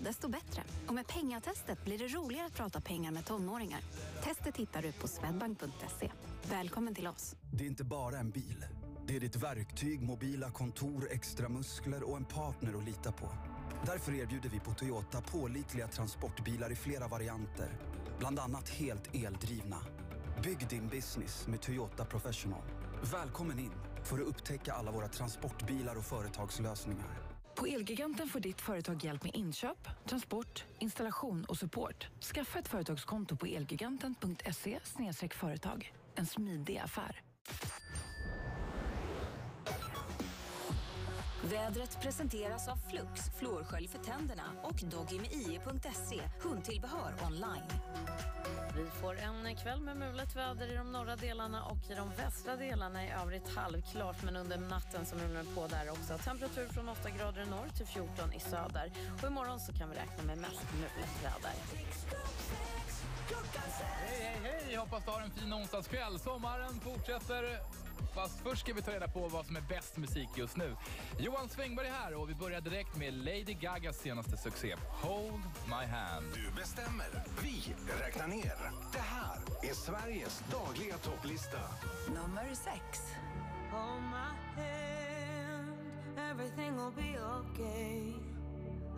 desto bättre. Och med pengatestet blir det roligare att prata pengar med tonåringar. Testet hittar du på swedbank.se. Välkommen till oss. Det är inte bara en bil. Det är ditt verktyg, mobila kontor, extra muskler och en partner att lita på. Därför erbjuder vi på Toyota pålitliga transportbilar i flera varianter. Bland annat helt eldrivna. Bygg din business med Toyota Professional. Välkommen in för att upptäcka alla våra transportbilar och företagslösningar. På Elgiganten får ditt företag hjälp med inköp, transport, installation och support. Skaffa ett företagskonto på elgiganten.se företag. En smidig affär. Vädret presenteras av Flux, flårskölj för tänderna och doggymeie.se, hundtillbehör online. Vi får en kväll med mulet väder i de norra delarna och i de västra delarna i övrigt halvklart. Men under natten så det på där också. Temperatur från 8 grader i norr till 14 i söder. Och imorgon så kan vi räkna med mest mulet väder. Hej, hej, hej! Hoppas du har en fin onsdagskväll. Sommaren fortsätter. Fast först ska vi ta reda på vad som är bäst musik just nu. Johan Svängberg här och vi börjar direkt med Lady Gagas senaste succé, Hold My Hand. Du bestämmer, vi räknar ner. Det här är Sveriges dagliga topplista. Nummer sex. Hold my hand, everything will be okay.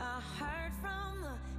I heard from the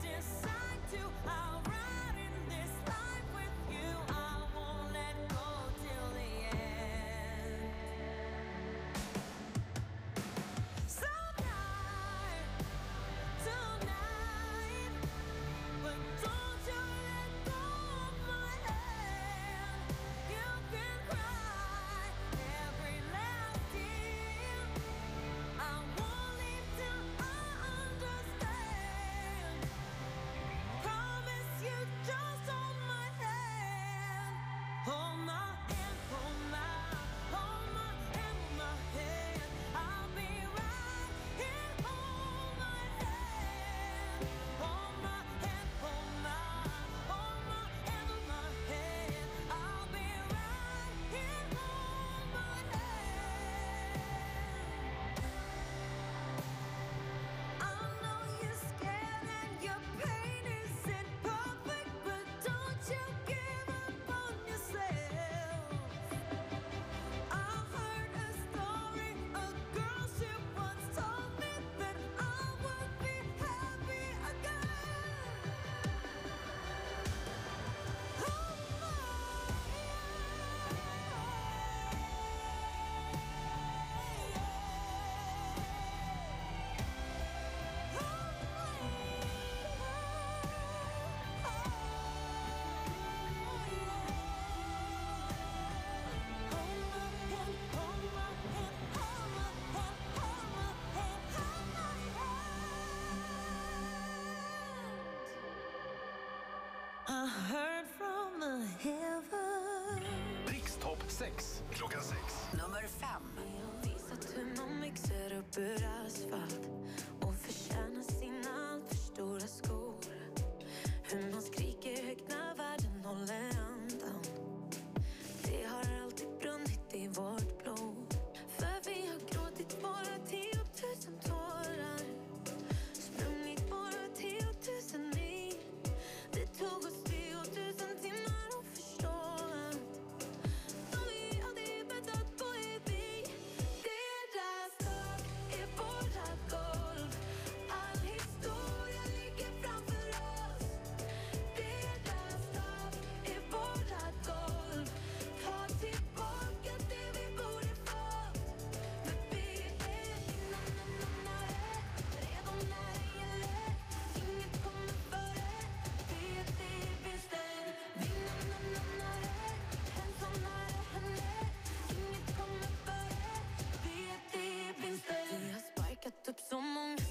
decide to, I'll I heard from the heavens. Rikstopp 6 klockan 6. Nummer fem. Visat hur man mixar upp ur asfalt op zo'n moment.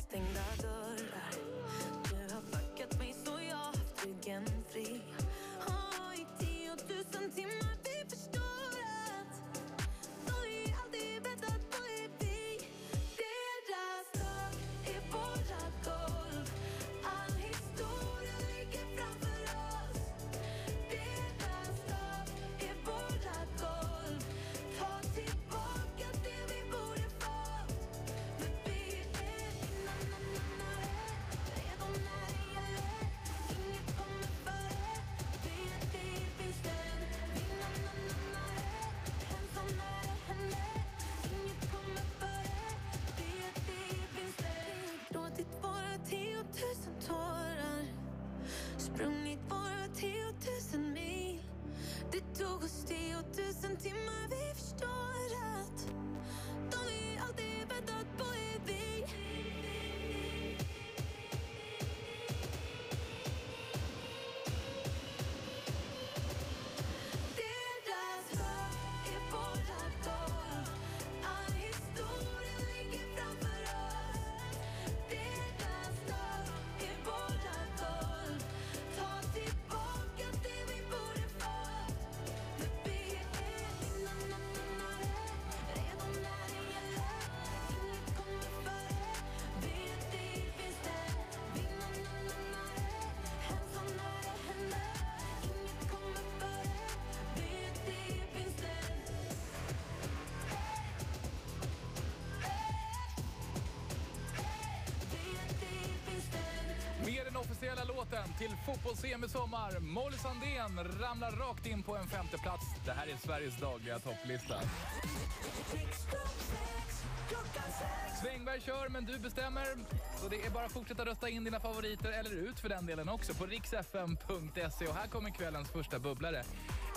officiella låten till fotbolls i sommar. Molly Sandén ramlar rakt in på en femte plats. Det här är Sveriges dagliga topplista. Svängberg kör, men du bestämmer. Så det är bara att fortsätta rösta in dina favoriter, eller ut för den delen också, på riksfm.se. Och här kommer kvällens första bubblare.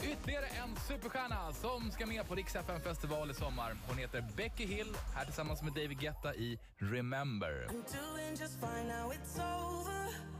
Ytterligare en superstjärna som ska med på riksfm festival i sommar. Hon heter Becky Hill, här tillsammans med David Guetta i Remember. I'm doing just fine now, it's over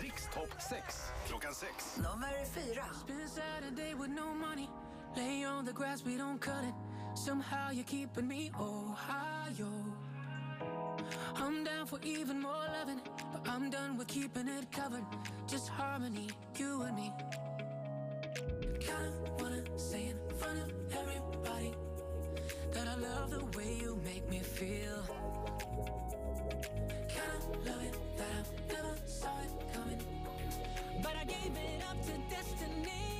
Rikstopp 6, klockan 6. Nummer 4. Spend Saturday with no money. Lay on the grass, we don't cut it. Somehow you're keeping me Ohio. I'm down for even more loving But I'm done with keeping it covered. Just harmony, you and me. Kinda wanna say in front of everybody. That I love the way you make me feel loving that I never saw it coming. But I gave it up to destiny.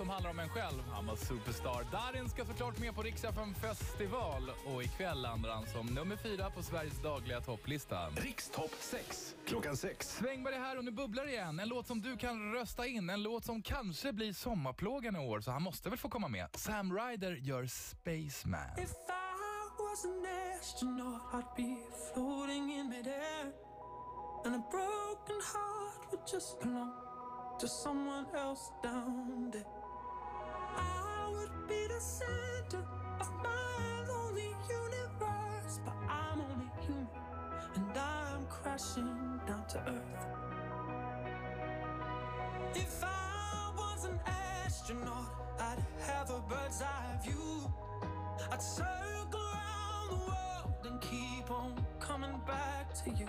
som handlar om en själv. Han var superstar. Darin ska såklart med på Rix festival och ikväll landar han som nummer fyra på Sveriges dagliga topplista. Rikstopp 6, klockan 6. Svängberg är här och nu bubblar igen. En låt som du kan rösta in. En låt som kanske blir sommarplågan i år, så han måste väl få komma med. Sam Ryder gör Spaceman. If I was an astronaut I'd be floating in midair And a broken heart would just belong to someone else down there. crashing down to earth. If I was an astronaut, I'd have a bird's eye view. I'd circle around the world and keep on coming back to you.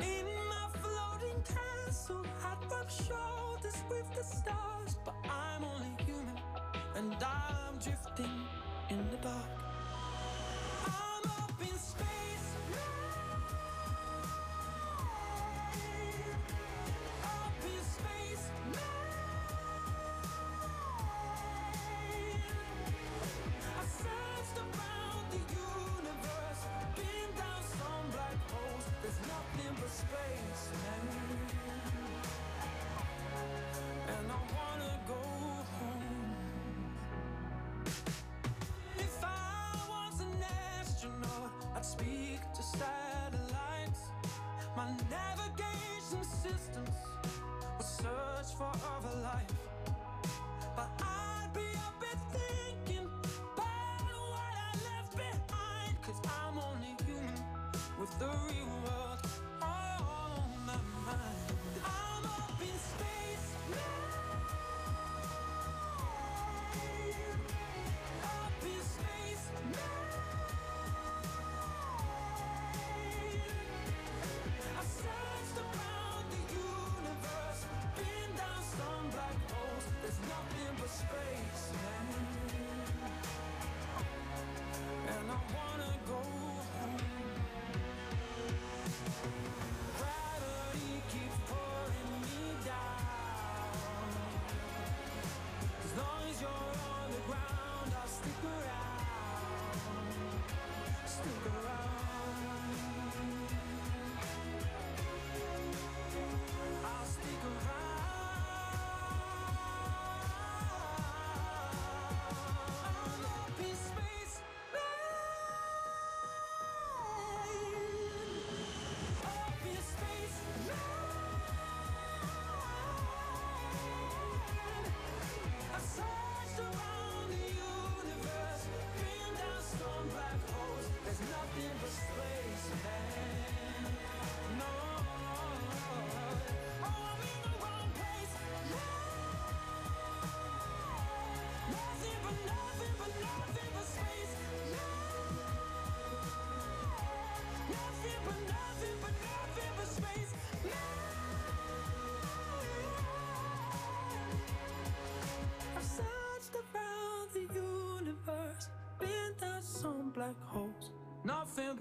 In my floating castle, I'd rub shoulders with the stars, but I'm only human and I'm drifting in the dark. I'm up in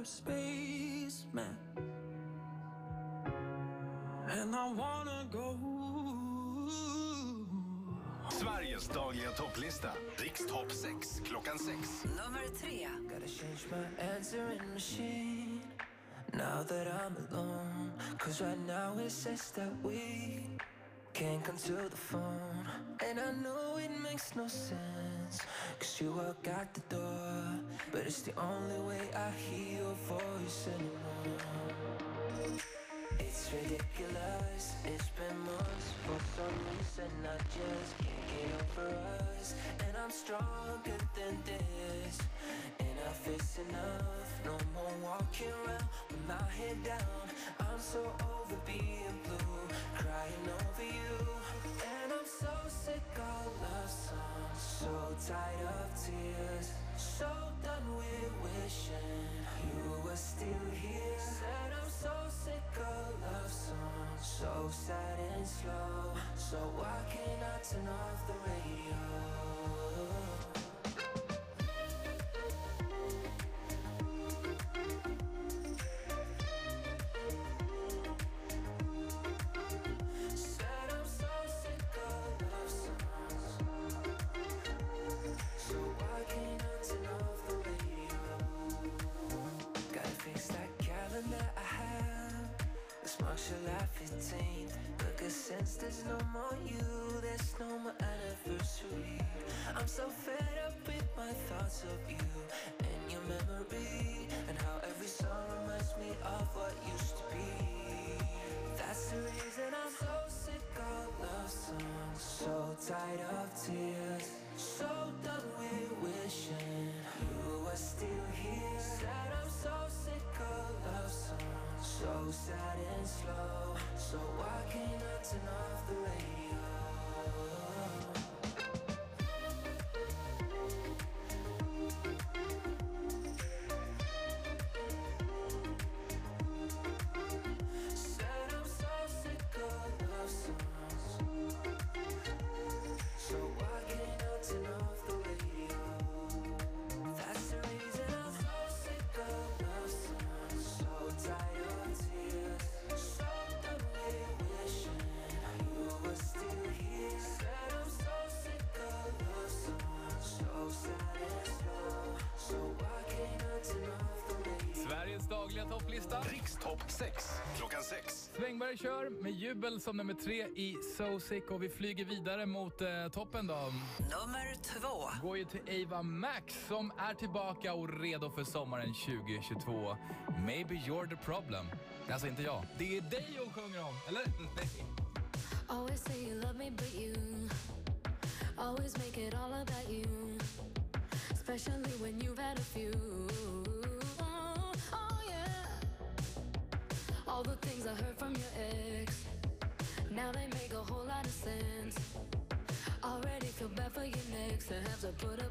a spaceman. And I wanna go. Sveriges dagliga topplista. Rikstopp 6 klockan 6. Nummer tre. Gotta change my answering machine now that I'm alone. Cause right now it says that we can't come to the phone. And I know it makes no sense. Cause you walk out the door. But it's the only way I hear Ridiculous. It's been months for some reason I just can't get over us. And I'm stronger than this. Enough is enough. No more walking around with my head down. I'm so over being blue, crying over you. And I'm so sick of love songs, so tired of tears, so done with wishing you were still here. Said I'm so sick of love songs, so sad and slow. So why can't I turn off the radio? I'm so fed up with my thoughts of you and your memory. And how every song reminds me of what used to be. That's the reason I'm so sick of love songs, so tired of tears, so done with wishing you were still here. Said I'm so sick of love songs, so sad and slow. So why can't I turn off the radio? Dagliga topplista. Rikstopp 6 klockan 6. Svängberg kör med jubel som nummer tre i So Sick och vi flyger vidare mot eh, toppen då. Nummer två. Går ju till Ava Max som är tillbaka och redo för sommaren 2022. Maybe you're the problem. Alltså inte jag. Det är dig hon sjunger om, eller? Nej. Always say you love me, but you always make it all about you. Especially when you've had a few. Things I heard from your ex. Now they make a whole lot of sense. Already feel bad for your next to have to put up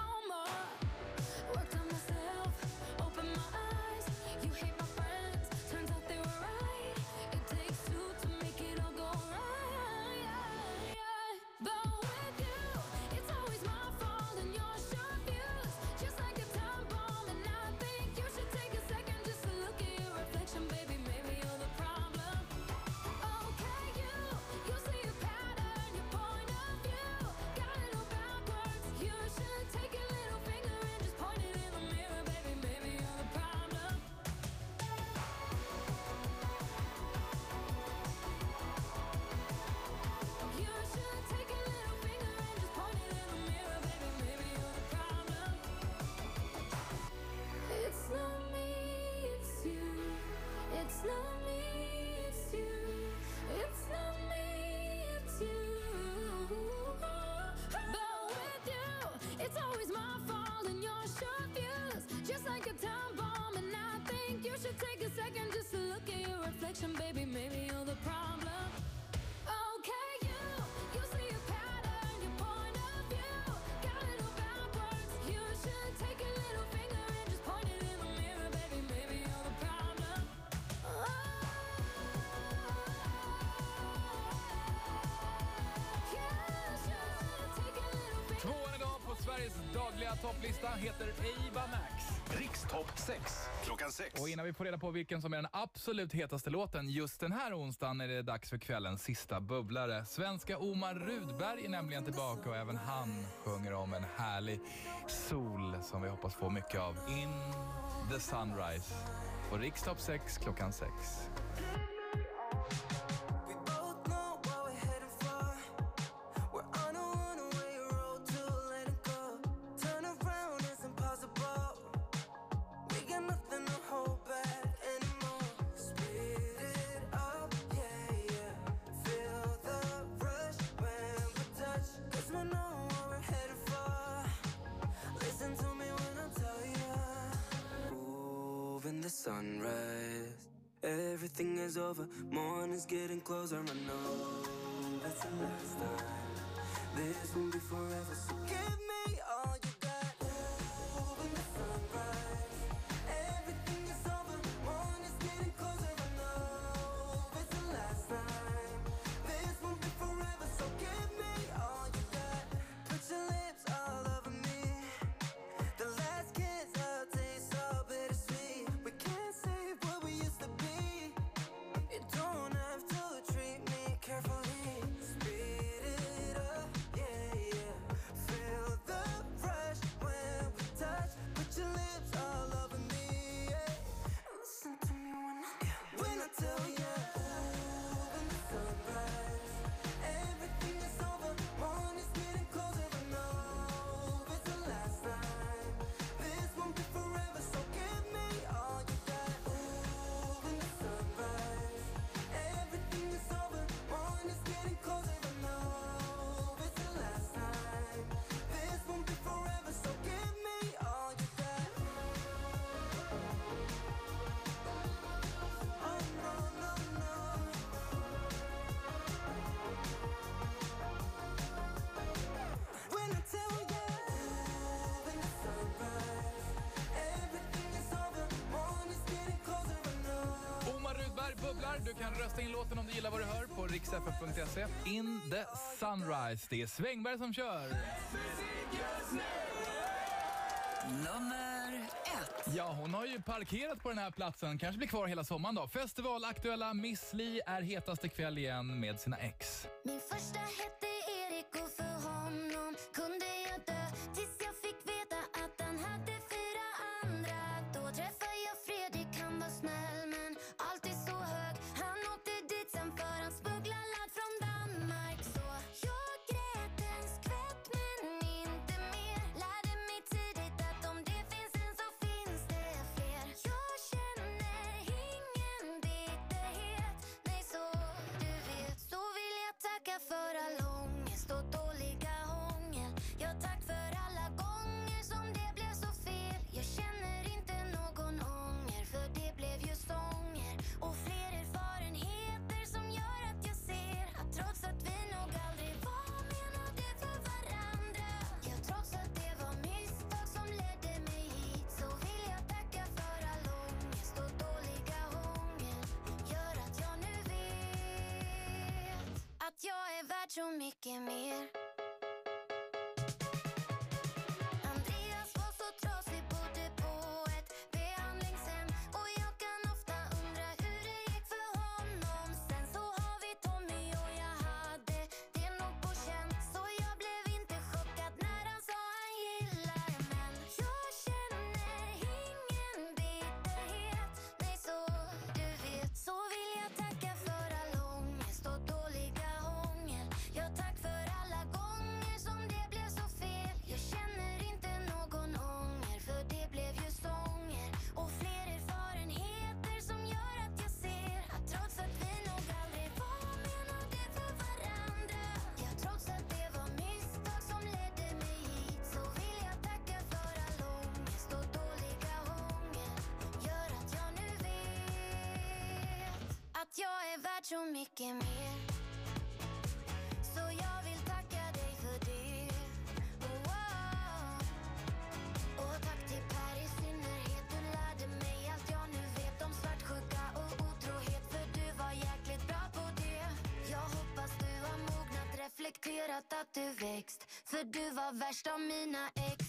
Sveriges dagliga topplista heter Ava Max. Rikstopp 6, klockan 6. Och innan vi får reda på vilken som är den absolut hetaste låten just den här onsdagen är det dags för kvällens sista bubblare. Svenska Omar Rudberg är nämligen tillbaka och även han sjunger om en härlig sol som vi hoppas få mycket av. In the sunrise. På Rikstopp 6 klockan 6. over. Morning's getting closer, I know that's the last time. This won't be forever, so give me all you Blåbär bubblar. Du kan rösta in låten om du gillar vad du hör på riksfm.se. In the sunrise. Det är Svängberg som kör. Nummer ett. Ja, hon har ju parkerat på den här platsen. Kanske blir kvar hela sommaren då. Festivalaktuella Miss Li är hetaste kväll igen med sina ex. Min första hette Erik och för you making me. så mycket mer. Så jag vill tacka dig för det. Oh, oh. Och tack till Per i synnerhet. Du lärde mig allt jag nu vet om svartsjuka och otrohet. För du var jäkligt bra på det. Jag hoppas du har mognat, reflekterat att du växt. För du var värst av mina ex.